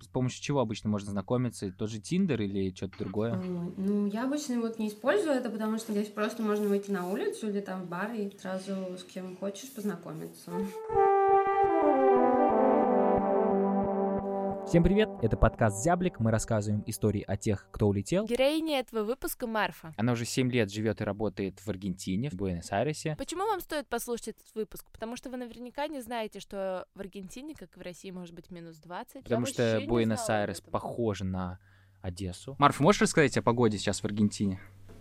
С помощью чего обычно можно знакомиться? Тот же Тиндер или что-то другое? Ну, я обычно вот не использую это, потому что здесь просто можно выйти на улицу или там в бар и сразу с кем хочешь познакомиться. Всем привет! Это подкаст «Зяблик». Мы рассказываем истории о тех, кто улетел. Героиня этого выпуска Марфа. Она уже 7 лет живет и работает в Аргентине, в Буэнос-Айресе. Почему вам стоит послушать этот выпуск? Потому что вы наверняка не знаете, что в Аргентине, как и в России, может быть минус 20. Потому Я что Буэнос-Айрес похож на Одессу. Марфа, можешь рассказать о погоде сейчас в Аргентине?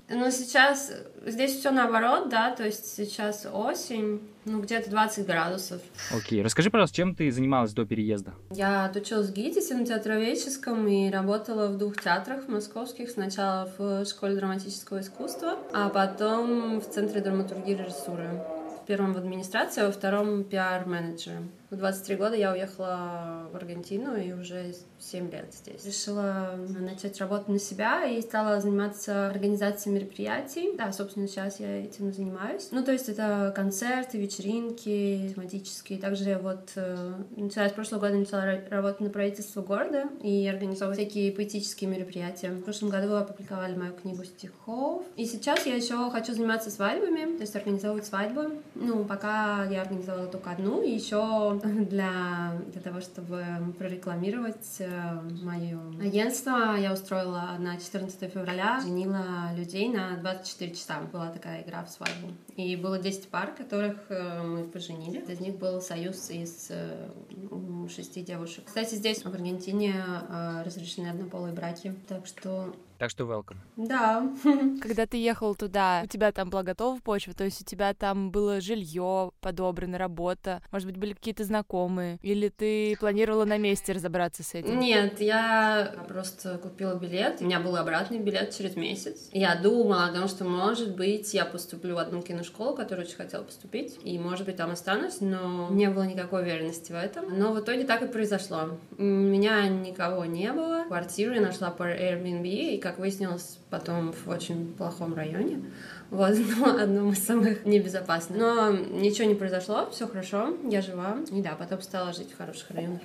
Но сейчас здесь все наоборот, да, то есть сейчас осень, ну где-то 20 градусов. Окей, расскажи, пожалуйста, чем ты занималась до переезда? Я отучилась в ГИТИСе на театроведческом и работала в двух театрах московских. Сначала в школе драматического искусства, а потом в Центре драматургии и режиссуры. В первом в администрации, а во втором пиар-менеджером. В 23 года я уехала в Аргентину и уже 7 лет здесь. Решила начать работать на себя и стала заниматься организацией мероприятий. Да, собственно, сейчас я этим занимаюсь. Ну, то есть это концерты, вечеринки тематические. Также вот э, начала с прошлого года начала ра- работать на правительство города и организовывать всякие поэтические мероприятия. В прошлом году опубликовали мою книгу стихов. И сейчас я еще хочу заниматься свадьбами, то есть организовывать свадьбы. Ну, пока я организовала только одну, и еще для, для того, чтобы прорекламировать мое агентство, я устроила на 14 февраля, женила людей на 24 часа. Была такая игра в свадьбу. И было 10 пар, которых э, мы поженили. Из них был союз из э, шести девушек. Кстати, здесь, в Аргентине, э, разрешены однополые браки. Так что, Так что welcome. да. Когда ты ехал туда, у тебя там была готова почва, то есть у тебя там было жилье подобрано, работа, может быть, были какие-то знакомые, или ты планировала на месте разобраться с этим? Нет, я просто купила билет. У меня был обратный билет через месяц. Я думала о том, что, может быть, я поступлю в одну киношколу, которую очень хотела поступить, и, может быть, там останусь, но не было никакой уверенности в этом. Но в итоге так и произошло. У меня никого не было. Квартиру я нашла по Airbnb, и, как выяснилось, потом в очень плохом районе. Вот, но одном из самых небезопасных. Но ничего не произошло, все хорошо, я жива. И да, потом стала жить в хороших районах.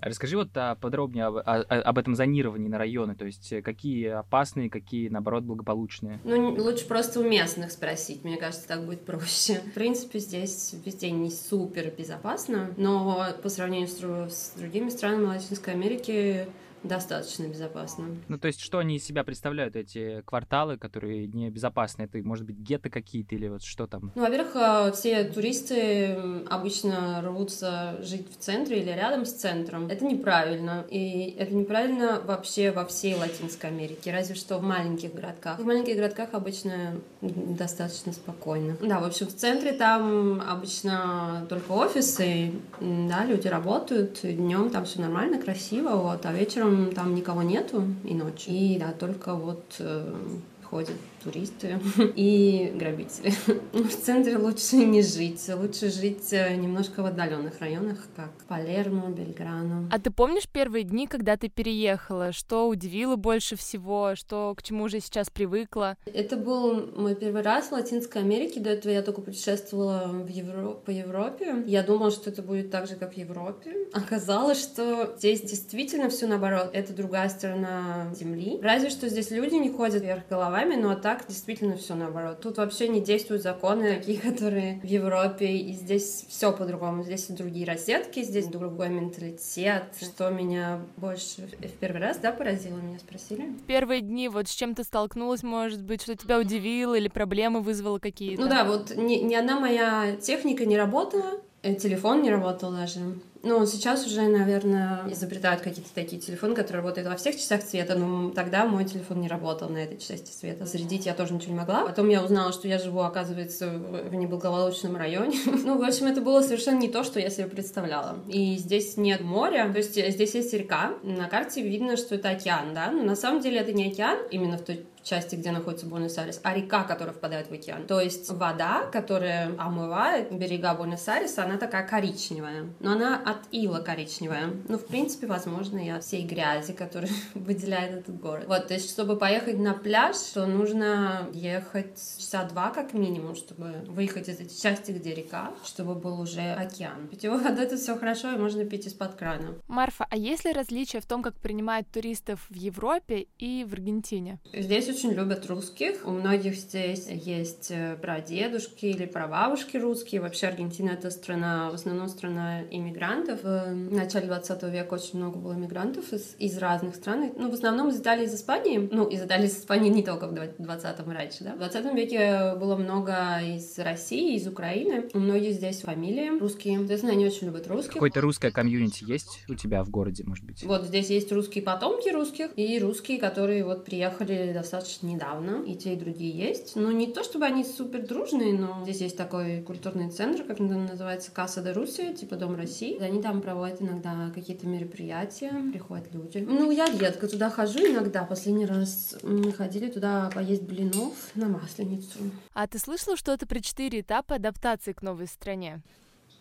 А Расскажи вот а, подробнее об, о- о- об этом зонировании на районы, то есть э, какие опасные, какие, наоборот, благополучные. Ну, лучше просто у местных спросить, мне кажется, так будет проще. В принципе, здесь везде не супер безопасно, но по сравнению с, с другими странами Латинской Америки достаточно безопасно. Ну, то есть, что они из себя представляют, эти кварталы, которые небезопасны? Это, может быть, гетто какие-то или вот что там? Ну, во-первых, э, все туристы обычно рвутся жить в центре или рядом с центром. Это неправильно. И это неправильно вообще во всей Латинской Америке, разве что в маленьких городках. В маленьких городках обычно достаточно спокойно. Да, в общем, в центре там обычно только офисы, да, люди работают, днем там все нормально, красиво, вот, а вечером там никого нету и ночью. И да, только вот э, ходят туристы и грабители. Ну, В центре лучше не жить, лучше жить э, немножко в отдаленных районах, как Палермо, Бельграно. А ты помнишь первые дни, когда ты переехала? Что удивило больше всего? Что к чему уже сейчас привыкла? Это был мой первый раз в Латинской Америке. До этого я только путешествовала в Евро... по Европе. Я думала, что это будет так же, как в Европе. Оказалось, что здесь действительно все наоборот. Это другая сторона Земли. Разве что здесь люди не ходят вверх головами, но так действительно все наоборот. Тут вообще не действуют законы такие, которые в Европе. И здесь все по-другому. Здесь и другие розетки, здесь другой менталитет. Что меня больше в первый раз, да, поразило, меня спросили? В первые дни вот с чем ты столкнулась, может быть, что тебя удивило или проблемы вызвало какие-то? Ну да, вот ни, ни одна моя техника не работала, э, телефон не работал даже. Ну, сейчас уже, наверное, изобретают какие-то такие телефоны, которые работают во всех частях света, но тогда мой телефон не работал на этой части света. Зарядить я тоже ничего не могла. Потом я узнала, что я живу, оказывается, в неблагополучном районе. Ну, в общем, это было совершенно не то, что я себе представляла. И здесь нет моря, то есть э, здесь есть река. На карте видно, что это океан, да? Но на самом деле это не океан, именно в той части, где находится Буэнос-Айрес, а река, которая впадает в океан. То есть вода, которая омывает берега Буэнос-Айреса, она такая коричневая, но она от ила коричневая. Ну, в принципе, возможно, и от всей грязи, которая выделяет этот город. Вот, то есть, чтобы поехать на пляж, то нужно ехать часа два как минимум, чтобы выехать из этой части, где река, чтобы был уже океан. Питьевой водой это все хорошо, и можно пить из-под крана. Марфа, а есть ли различия в том, как принимают туристов в Европе и в Аргентине? Здесь очень любят русских. У многих здесь есть э, прадедушки или прабабушки русские. Вообще Аргентина — это страна, в основном страна иммигрантов. В начале 20 века очень много было иммигрантов из, из разных стран. Ну, в основном из Италии, из Испании. Ну, из Италии, из Испании не только в 20-м раньше, да. В 20 веке было много из России, из Украины. У многих здесь фамилии русские. Соответственно, они очень любят русских. Какое-то русское комьюнити есть у тебя в городе, может быть? Вот здесь есть русские потомки русских и русские, которые вот приехали достаточно недавно. И те, и другие есть. Но не то, чтобы они супер дружные, но здесь есть такой культурный центр, как он называется, Касса де Руси, типа Дом России. Они там проводят иногда какие-то мероприятия, приходят люди. Ну, я редко туда хожу иногда. Последний раз мы ходили туда поесть блинов на Масленицу. А ты слышала что-то про четыре этапа адаптации к новой стране?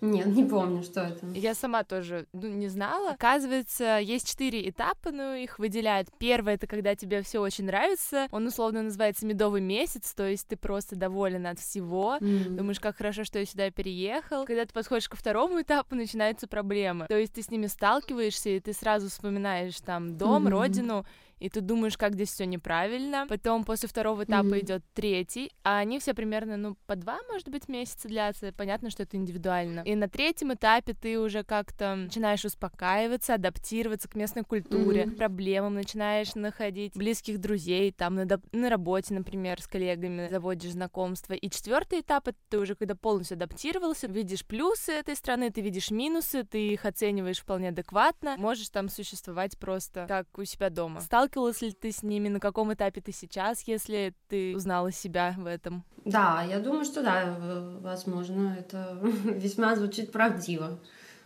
Нет, не помню, что это. Я сама тоже ну, не знала. Оказывается, есть четыре этапа, но их выделяют. Первый — это когда тебе все очень нравится. Он условно называется медовый месяц, то есть ты просто доволен от всего. Mm-hmm. Думаешь, как хорошо, что я сюда переехал. Когда ты подходишь ко второму этапу, начинаются проблемы. То есть ты с ними сталкиваешься, и ты сразу вспоминаешь там дом, mm-hmm. родину, и ты думаешь, как здесь все неправильно. Потом после второго этапа mm-hmm. идет третий, а они все примерно, ну, по два, может быть, месяца длятся. Понятно, что это индивидуально. И на третьем этапе ты уже как-то начинаешь успокаиваться, адаптироваться к местной культуре, mm-hmm. проблемам, начинаешь находить близких друзей, там, на, на работе, например, с коллегами заводишь знакомства. И четвертый этап, это ты уже когда полностью адаптировался, видишь плюсы этой страны, ты видишь минусы, ты их оцениваешь вполне адекватно, можешь там существовать просто как у себя дома. Стал сталкивалась ли ты с ними, на каком этапе ты сейчас, если ты узнала себя в этом? Да, я думаю, что да, возможно, это весьма звучит правдиво.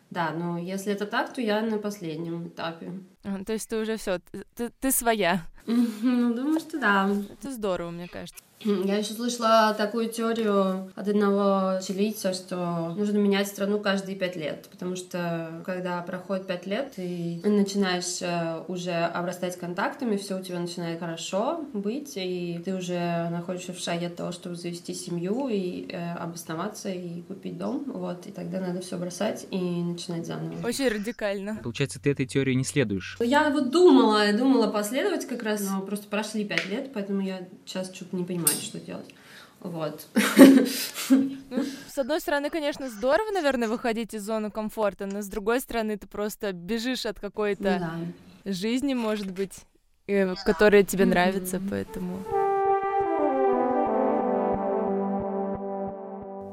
Да, но если это так, то я на последнем этапе. А, то есть ты уже все, ты, ты своя. Ну, думаю, что да. Это здорово, мне кажется. Я еще слышала такую теорию от одного чилийца, что нужно менять страну каждые пять лет, потому что когда проходит пять лет, ты начинаешь э, уже обрастать контактами, все у тебя начинает хорошо быть, и ты уже находишься в шаге от того, чтобы завести семью и э, обосноваться и купить дом, вот, и тогда надо все бросать и начинать заново. Очень радикально. Получается, ты этой теории не следуешь? Я вот думала, я думала последовать как раз, но просто прошли пять лет, поэтому я сейчас что-то не понимаю что делать. Вот. Ну, с одной стороны, конечно, здорово, наверное, выходить из зоны комфорта, но с другой стороны, ты просто бежишь от какой-то да. жизни, может быть, э, которая тебе нравится, поэтому.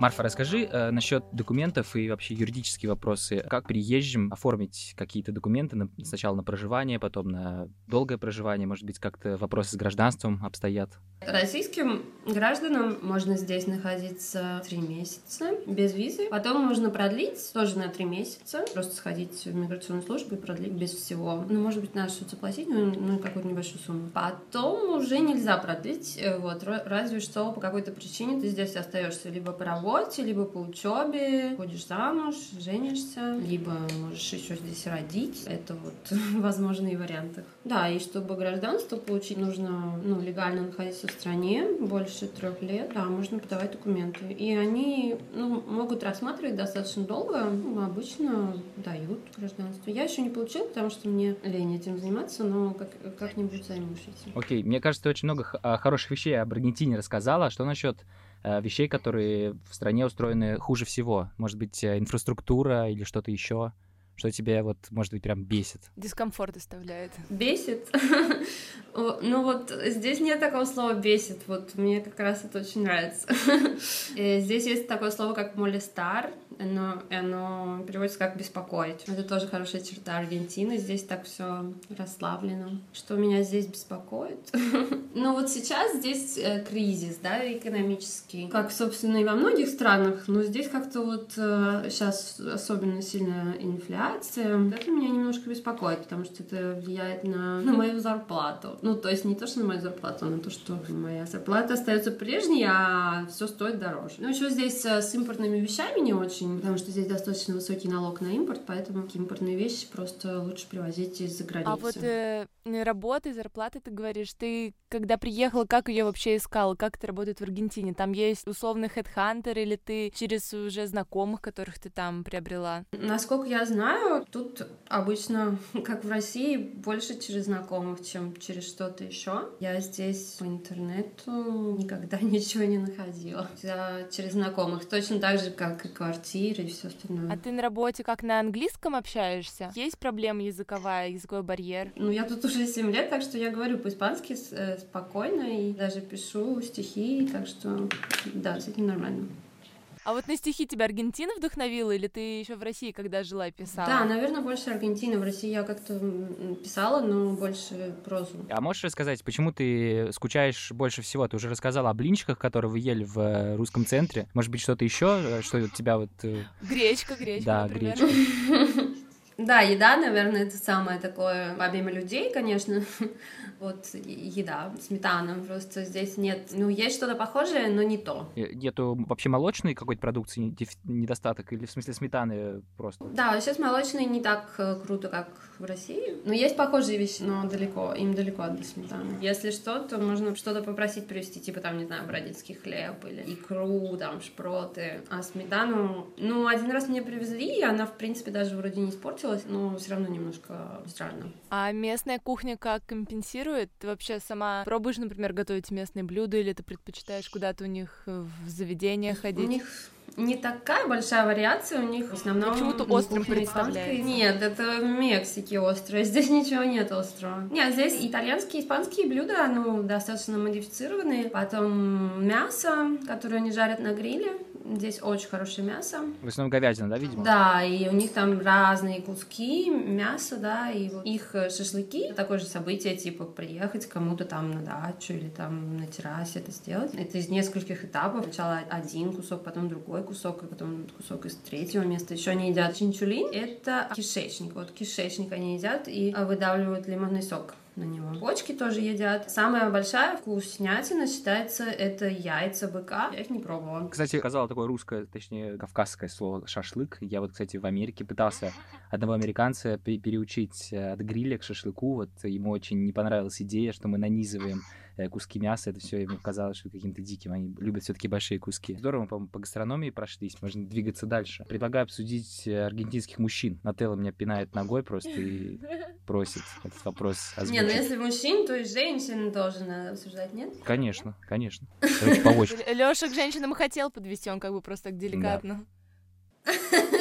Марфа, расскажи э, насчет документов и вообще юридические вопросы. Как приезжим оформить какие-то документы на, сначала на проживание, потом на долгое проживание? Может быть, как-то вопросы с гражданством обстоят? Российским гражданам можно здесь находиться три месяца без визы. Потом можно продлить тоже на три месяца. Просто сходить в миграционную службу и продлить без всего. Ну, может быть, надо что-то заплатить, ну, ну какую-то небольшую сумму. Потом уже нельзя продлить. Э, вот, разве что по какой-то причине ты здесь остаешься либо по работе, работе, либо по учебе, ходишь замуж, женишься, либо можешь еще здесь родить. Это вот возможные варианты. Да, и чтобы гражданство получить, нужно ну, легально находиться в стране больше трех лет. Да, можно подавать документы. И они ну, могут рассматривать достаточно долго. Ну, обычно дают гражданство. Я еще не получила, потому что мне лень этим заниматься, но как, как-нибудь займусь этим. Окей, мне кажется, ты очень много хороших вещей об Аргентине рассказала. Что насчет вещей, которые в стране устроены хуже всего. Может быть, э, инфраструктура или что-то еще? Что тебя вот, может быть, прям бесит? Дискомфорт доставляет. Бесит? Ну вот здесь нет такого слова «бесит», вот мне как раз это очень нравится. Э, здесь есть такое слово, как «молестар», но оно переводится как беспокоить. Это тоже хорошая черта Аргентины. Здесь так все расслаблено. Что меня здесь беспокоит? Ну вот сейчас здесь э, кризис, да, экономический, как, собственно, и во многих странах, но здесь как-то вот сейчас э, особенно сильная инфляция. Это меня немножко беспокоит, потому что это влияет на, на мою зарплату. Ну, то есть не то, что на мою зарплату, а на то, что моя зарплата остается прежней, а все стоит дороже. Ну, еще здесь э, с импортными вещами не очень, потому что здесь достаточно высокий налог на импорт, поэтому импортные вещи просто лучше привозить из-за границы. А вот э, работы, зарплаты, ты говоришь, ты когда приехала, как ее вообще искала, как это работает в Аргентине? Там есть условный хедхантер или ты через уже знакомых, которых ты там приобрела? Насколько я знаю, тут обычно, как в России, больше через знакомых, чем через что-то еще. Я здесь по интернету никогда ничего не находила. Я через знакомых, точно так же, как и квартиры и все остальное. А ты на работе как на английском общаешься? Есть проблема языковая, языковой барьер? Ну, я тут уже 7 лет, так что я говорю по-испански э, спокойно и даже пишу стихи, так что да, с этим нормально. А вот на стихи тебя Аргентина вдохновила, или ты еще в России, когда жила, писала? Да, наверное, больше Аргентина. В России я как-то писала, но больше прозу. А можешь рассказать, почему ты скучаешь больше всего? Ты уже рассказала о блинчиках, которые вы ели в э, русском центре. Может быть, что-то еще, э, что тебя вот... Гречка, гречка, Да, например. гречка. Да, еда, наверное, это самое такое помимо людей, конечно. вот еда, сметана. Просто здесь нет... Ну, есть что-то похожее, но не то. Нету вообще молочной какой-то продукции недостаток? Или в смысле сметаны просто? Да, сейчас молочные не так э, круто, как в России. Но есть похожие вещи, но далеко, им далеко от сметаны. Если что, то можно что-то попросить привезти, типа там, не знаю, бродинский хлеб или икру, там, шпроты. А сметану, ну, один раз мне привезли, и она, в принципе, даже вроде не испортилась, но все равно немножко странно. А местная кухня как компенсирует? Ты вообще сама пробуешь, например, готовить местные блюда, или ты предпочитаешь куда-то у них в заведение ходить? У них не такая большая вариация, у них в основном... Почему-то острым представляется. Нет, это в Мексике острое, здесь ничего нет острого. Нет, здесь итальянские, испанские блюда, ну, достаточно модифицированные. Потом мясо, которое они жарят на гриле, Здесь очень хорошее мясо. В основном говядина, да, видимо? Да, и у них там разные куски мяса, да, и вот их шашлыки. Такое же событие, типа приехать кому-то там на дачу или там на террасе это сделать. Это из нескольких этапов. Сначала один кусок, потом другой кусок, и потом кусок из третьего места. Еще они едят чинчулин. Это кишечник. Вот кишечник они едят и выдавливают лимонный сок на него. Почки тоже едят. Самая большая вкуснятина считается это яйца быка. Я их не пробовала. Кстати, сказала такое русское, точнее, кавказское слово шашлык. Я вот, кстати, в Америке пытался одного американца переучить э, от гриля к шашлыку. Вот ему очень не понравилась идея, что мы нанизываем Э, куски мяса, это все ему казалось что каким-то диким. Они любят все-таки большие куски. Здорово, мы, по-моему, по гастрономии прошлись, можно двигаться дальше. Предлагаю обсудить э, аргентинских мужчин. Нателла меня пинает ногой просто и просит этот вопрос озвучить. Не, ну если мужчин, то и женщин тоже надо обсуждать, нет? Конечно, конечно. Короче, по очереди. Лёша к женщинам хотел подвести, он как бы просто так деликатно. Да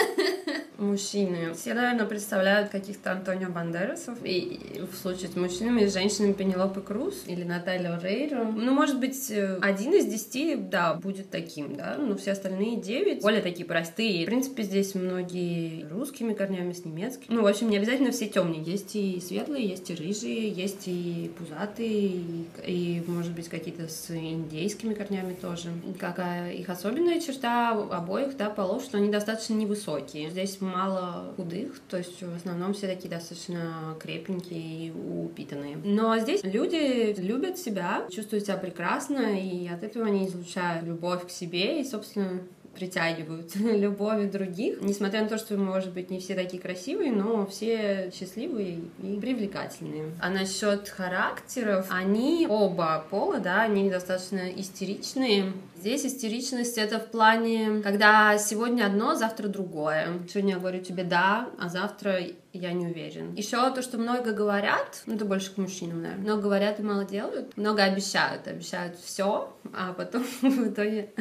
мужчины. Все, наверное, представляют каких-то Антонио Бандерасов. И в случае с мужчинами и с женщинами Пенелопы Круз или Наталья Рейра. Ну, может быть, э, один из десяти, да, будет таким, да, но все остальные девять более такие простые. В принципе, здесь многие русскими корнями, с немецкими. Ну, в общем, не обязательно все темные. Есть и светлые, есть и рыжие, есть и пузатые, и, и может быть, какие-то с индейскими корнями тоже. Какая их особенная черта обоих, да, полов, что они достаточно невысокие. Здесь мало худых, то есть в основном все такие достаточно крепенькие и упитанные. Но здесь люди любят себя, чувствуют себя прекрасно, и от этого они излучают любовь к себе и, собственно, притягивают любовью других. Несмотря на то, что, может быть, не все такие красивые, но все счастливые и привлекательные. А насчет характеров, они оба пола, да, они достаточно истеричные. Здесь истеричность это в плане, когда сегодня одно, завтра другое. Сегодня я говорю тебе да, а завтра я не уверен. Еще то, что много говорят, ну это больше к мужчинам, наверное. Много говорят и мало делают. Много обещают, обещают все, а потом в итоге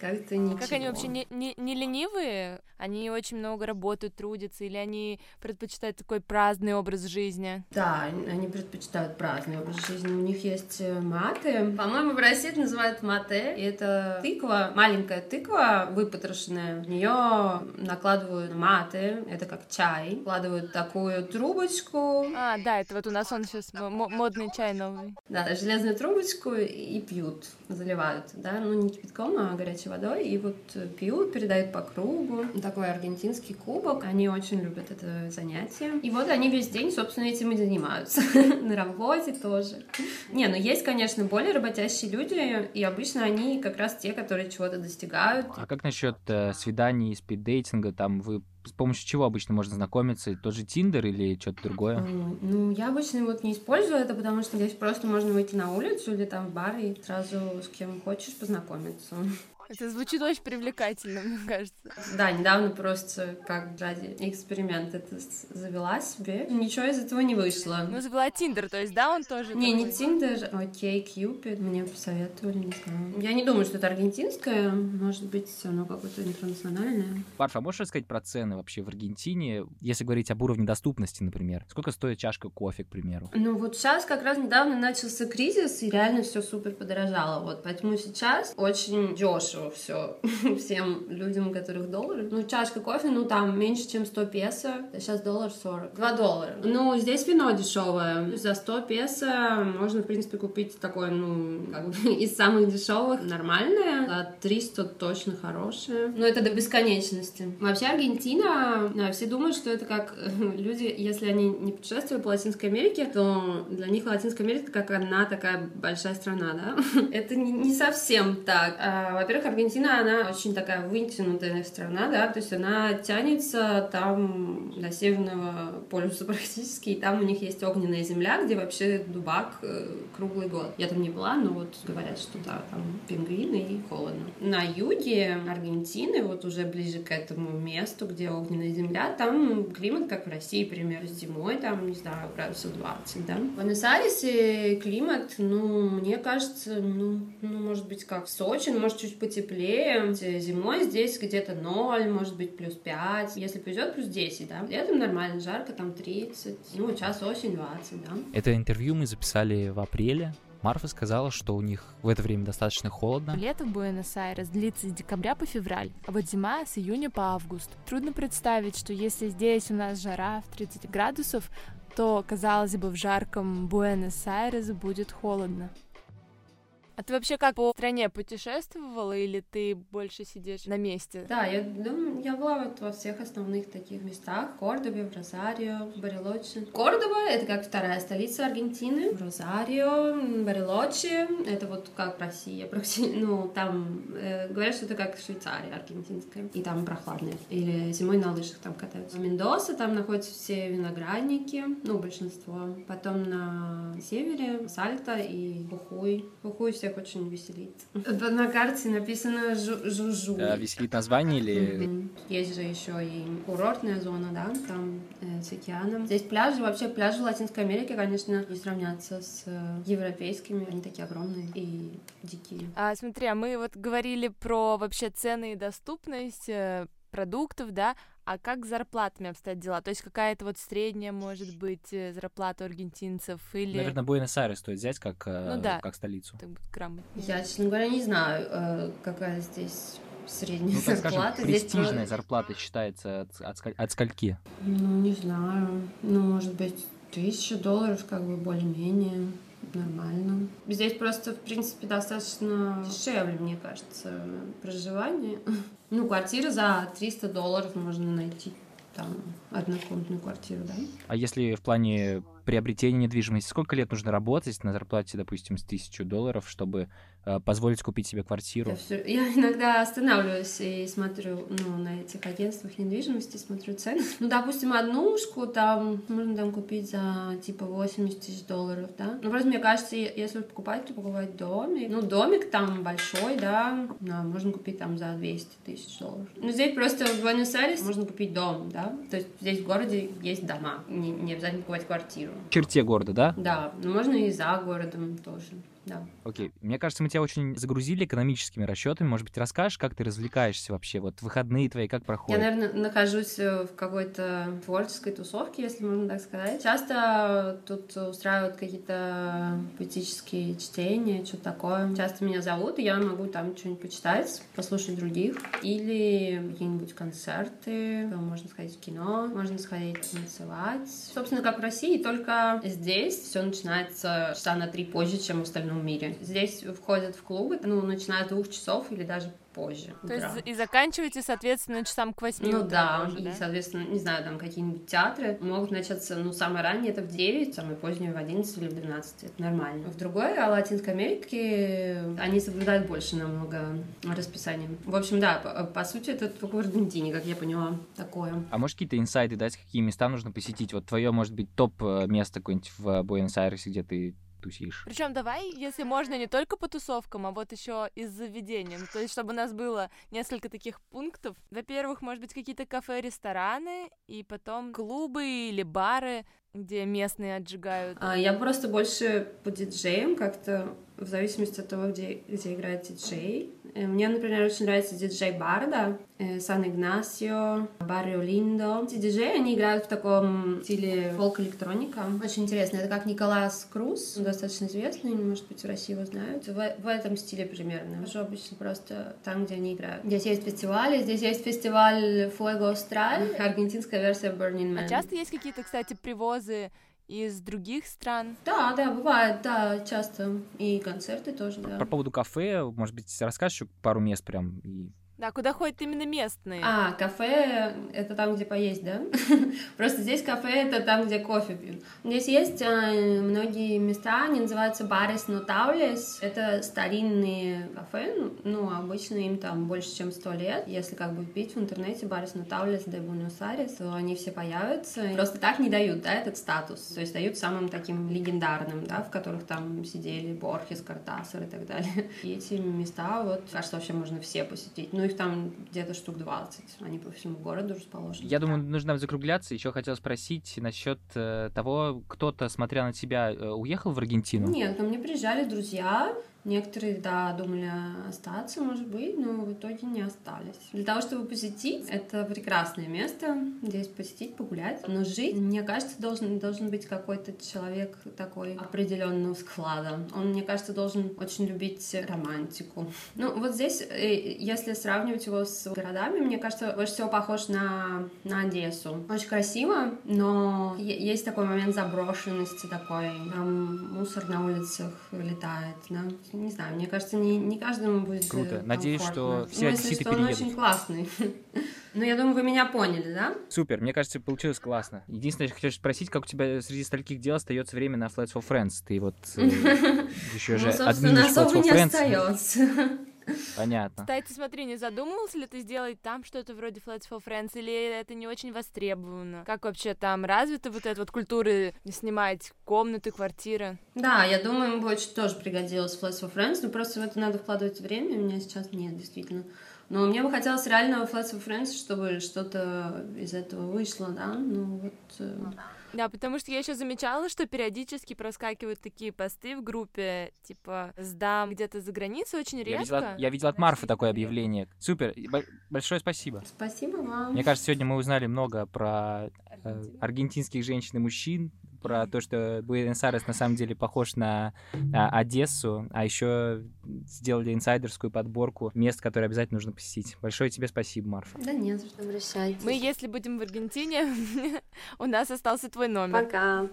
как-то ничего. Как они вообще не, не, не ленивые? Они очень много работают, трудятся, или они предпочитают такой праздный образ жизни? Да, они предпочитают праздный образ жизни. У них есть э, маты. По-моему, в России это называют мате. И это тыква, маленькая тыква, выпотрошенная. В нее накладывают маты, это как чай. Вкладывают такую трубочку. А, да, это вот у нас он сейчас модный чай новый. Да, железную трубочку и пьют, заливают, да, ну не кипятком, а горячей водой, и вот пьют, передают по кругу. Такой аргентинский кубок, они очень любят это занятие. И вот они весь день, собственно, этим и занимаются. На работе тоже. Не, ну есть, конечно, более работящие люди, и обычно они как раз те, которые чего-то достигают. А как насчет э, свиданий, спиддейтинга? Там вы с помощью чего обычно можно знакомиться? Тот же Тиндер или что-то другое? Ну, я обычно вот не использую это, потому что здесь просто можно выйти на улицу или там в бар и сразу с кем хочешь познакомиться. Это звучит очень привлекательно, мне кажется. Да, недавно просто как ради эксперимента это завела себе. Nичего из этого не вышло. Ну, завела Тиндер, то есть, да, он тоже Не, такой? не Тиндер, окей, Кьюпид. Мне посоветовали, не знаю. Я не думаю, что это аргентинское. Может быть, оно какое-то интернациональное. Парф, а можешь рассказать про цены вообще в Аргентине, если говорить об уровне доступности, например? Сколько стоит чашка кофе, к примеру? Ну, вот сейчас как раз недавно начался кризис, и реально все супер подорожало. Вот, поэтому сейчас очень дешево дешево все всем людям, у которых доллары. Ну, чашка кофе, ну, там меньше, чем 100 песо. Сейчас доллар 40. 2 доллара. Ну, здесь вино дешевое. За 100 песо можно, в принципе, купить такое, ну, как бы из самых дешевых нормальное. За 300 точно хорошее. Но это до бесконечности. Вообще Аргентина, все думают, что это как люди, если они не путешествуют по Латинской Америке, то для них Латинская Америка как одна такая большая страна, да? Это не совсем так. А, во-первых, Аргентина, она очень такая вытянутая страна, да, то есть она тянется там до Северного полюса практически, и там у них есть огненная земля, где вообще дубак э, круглый год. Я там не была, но вот говорят, что да, там пингвины и холодно. На юге Аргентины, вот уже ближе к этому месту, где огненная земля, там климат как в России, примерно зимой, там, не знаю, градусов 20, да. В Буэнос-Айресе климат, ну, мне кажется, ну, ну, может быть, как в Сочи, ну, может, чуть потеплее теплее. Зимой здесь где-то 0, может быть, плюс 5. Если повезет, плюс 10, да. Летом нормально, жарко, там 30. Ну, час осень 20, да. Это интервью мы записали в апреле. Марфа сказала, что у них в это время достаточно холодно. Лето в Буэнос-Айрес длится с декабря по февраль, а вот зима с июня по август. Трудно представить, что если здесь у нас жара в 30 градусов, то, казалось бы, в жарком Буэнос-Айрес будет холодно. А ты вообще как по стране путешествовала или ты больше сидишь на месте? Да, я думаю, я была вот во всех основных таких местах. В Кордобе, в Розарио, в Барелочи. Кордоба — это как вторая столица Аргентины. В Розарио, Барелочи — это вот как Россия. Практически, ну, там э, говорят, что это как Швейцария аргентинская. И там прохладно. Или зимой на лыжах там катаются. В Мендоса там находятся все виноградники, ну, большинство. Потом на севере Сальта и Бухуй. Бухуй все всех очень веселит. На карте написано Жужу. А, веселит название или... Есть же еще и курортная зона, да, там э, с океаном. Здесь пляжи, вообще пляжи Латинской Америки, конечно, не сравнятся с э, европейскими. Они такие огромные и дикие. А смотри, а мы вот говорили про вообще цены и доступность э, продуктов, да, а как с зарплатами обстоят дела? То есть какая-то вот средняя, может быть, э, зарплата аргентинцев или... Наверное, Буэнос-Айрес стоит взять как, э, ну, да. как столицу. Так будет грамотно. Я, честно говоря, не знаю, э, какая здесь средняя ну, зарплата. Скажем, престижная здесь... зарплата считается от, от, от скольки? Ну, не знаю. Ну, может быть, тысяча долларов как бы более-менее нормально. Здесь просто, в принципе, достаточно дешевле, мне кажется, проживание. Ну, квартира за 300 долларов можно найти там однокомнатную квартиру, да. А если в плане приобретения недвижимости, сколько лет нужно работать на зарплате, допустим, с тысячу долларов, чтобы Э, позволить купить себе квартиру. Я, все... я иногда останавливаюсь и смотрю ну, на этих агентствах недвижимости, смотрю цены. Ну, допустим, однушку там можно там купить за типа 80 тысяч долларов, да. Ну, просто мне кажется, если покупать, то покупать домик. Ну, домик там большой, да, да можно купить там за 200 тысяч долларов. Ну, здесь просто в Буэнос-Айресе можно купить дом, да. То есть здесь в городе есть дома, не, не обязательно покупать квартиру. Черте города, да? Да, но можно и за городом тоже да. Окей. Мне кажется, мы тебя очень загрузили экономическими расчетами. Может быть, расскажешь, как ты развлекаешься вообще? Вот выходные твои как проходят? Я, наверное, нахожусь э, в какой-то творческой тусовке, если можно так сказать. Часто тут устраивают какие-то поэтические чтения, что-то такое. Часто меня зовут, и я могу там что-нибудь почитать, послушать других. Или какие-нибудь концерты, можно сходить в кино, можно сходить танцевать. Собственно, как в России, только здесь все начинается часа на три позже, чем в остальном мире. Здесь входят в клубы, ну, начиная с двух часов или даже позже. То есть и заканчиваете, соответственно, часам к восьми Ну утра да, тоже, и, да? соответственно, не знаю, там какие-нибудь театры могут начаться, ну, самое раннее это в 9, самое позднее в 11 или в 12, это нормально. В другой, а Латинской Америке, они соблюдают больше намного расписание. В общем, да, по, по сути, это только в Аргентине, как я поняла, такое. А можешь какие-то инсайды дать, какие места нужно посетить? Вот твое, может быть, топ э, место какое-нибудь в Буэнос-Айресе, где ты тусишь? Причем давай, если можно, не только по тусовкам, а вот еще и с заведением. То есть, чтобы у нас было несколько таких пунктов. Во-первых, может быть, какие-то кафе, рестораны, и потом клубы или бары, где местные отжигают. А, я просто больше по диджеям как-то в зависимости от того, где, где играет диджей. Э, Мне, например, очень нравится диджей Барда, э, Сан Игнасио, Баррио Линдо. Эти диджеи, они играют в таком стиле фолк-электроника. Очень интересно. Это как Николас Круз, достаточно известный, может быть, в России его знают. В, в этом стиле примерно. Хожу обычно просто там, где они играют. Здесь есть фестивали, здесь есть фестиваль Fuego Austral, аргентинская версия Burning Man. А часто есть какие-то, кстати, привозы из других стран? Да, да, бывает, да, часто. И концерты тоже, да. По поводу кафе, может быть, расскажешь еще пару мест прям и Да, куда ходят именно местные? А, кафе — это там, где поесть, да? Просто здесь кафе — это там, где кофе пьют. Здесь есть э, многие места, они называются барес нотаулес. Это старинные кафе, ну, обычно им там больше, чем сто лет. Если как бы вбить в интернете барес нотаулес де Буэнос-Айрес, то они все появятся. Просто так не дают, да, этот статус. То есть дают самым таким легендарным, да, в которых там сидели Борхес, Картасар и так далее. И эти места, вот, кажется, вообще можно все посетить. Ну, их там где-то штук 20. Они по всему городу расположены. Я думаю, нужно нам закругляться. Еще хотел спросить насчет э, того, кто-то, смотря на тебя, э, уехал в Аргентину? Нет, ко мне приезжали друзья. Некоторые, да, думали остаться, может быть, но в итоге не остались. Для того, чтобы посетить, это прекрасное место. Здесь посетить, погулять. Но жить, мне кажется, должен, должен быть какой-то человек такой определенного склада. Он, мне кажется, должен очень любить романтику. Ну, вот здесь, э, если сравнивать его с городами, мне кажется, больше всего похож на, на Одессу. Очень красиво, но есть такой момент заброшенности такой. Там мусор на улицах летает, да. Не знаю, мне кажется, не, не каждому будет э, Круто. Надеюсь, комфортно. что все ну, одесситы что, он переедут. очень классный. Ну, я думаю, вы меня поняли, да? Супер, мне кажется, получилось классно. Единственное, я хочу спросить, как у тебя среди стольких дел остается время на Flats for Friends? Ты вот э, еще же Ну, Flats особо for не Friends. Понятно. Кстати, смотри, не задумывался ли ты сделать там что-то вроде Flats for Friends, или это не очень востребовано? Как вообще там развита вот эта вот культура снимать комнаты, квартиры? Да, я думаю, ему бы очень тоже пригодилось Flats for Friends, но просто в это надо вкладывать время, у меня сейчас нет, действительно. Но мне бы хотелось реального Flats for Friends, чтобы что-то из этого вышло, да, ну вот... Да, потому что я еще замечала, что периодически проскакивают такие посты в группе, типа «Сдам где-то за границей» очень Я редко. видел, от, я видел от Марфы такое объявление. Супер, большое спасибо. Спасибо вам. Мне кажется, сегодня мы узнали много про э, аргентинских женщин и мужчин, про то, что Буэнос-Айрес на самом деле похож на а, Одессу, а еще сделали инсайдерскую подборку мест, которые обязательно нужно посетить. Большое тебе спасибо, Марфа. Да нет, обращайтесь. Мы, если будем в Аргентине, у нас остался твой номер. Пока.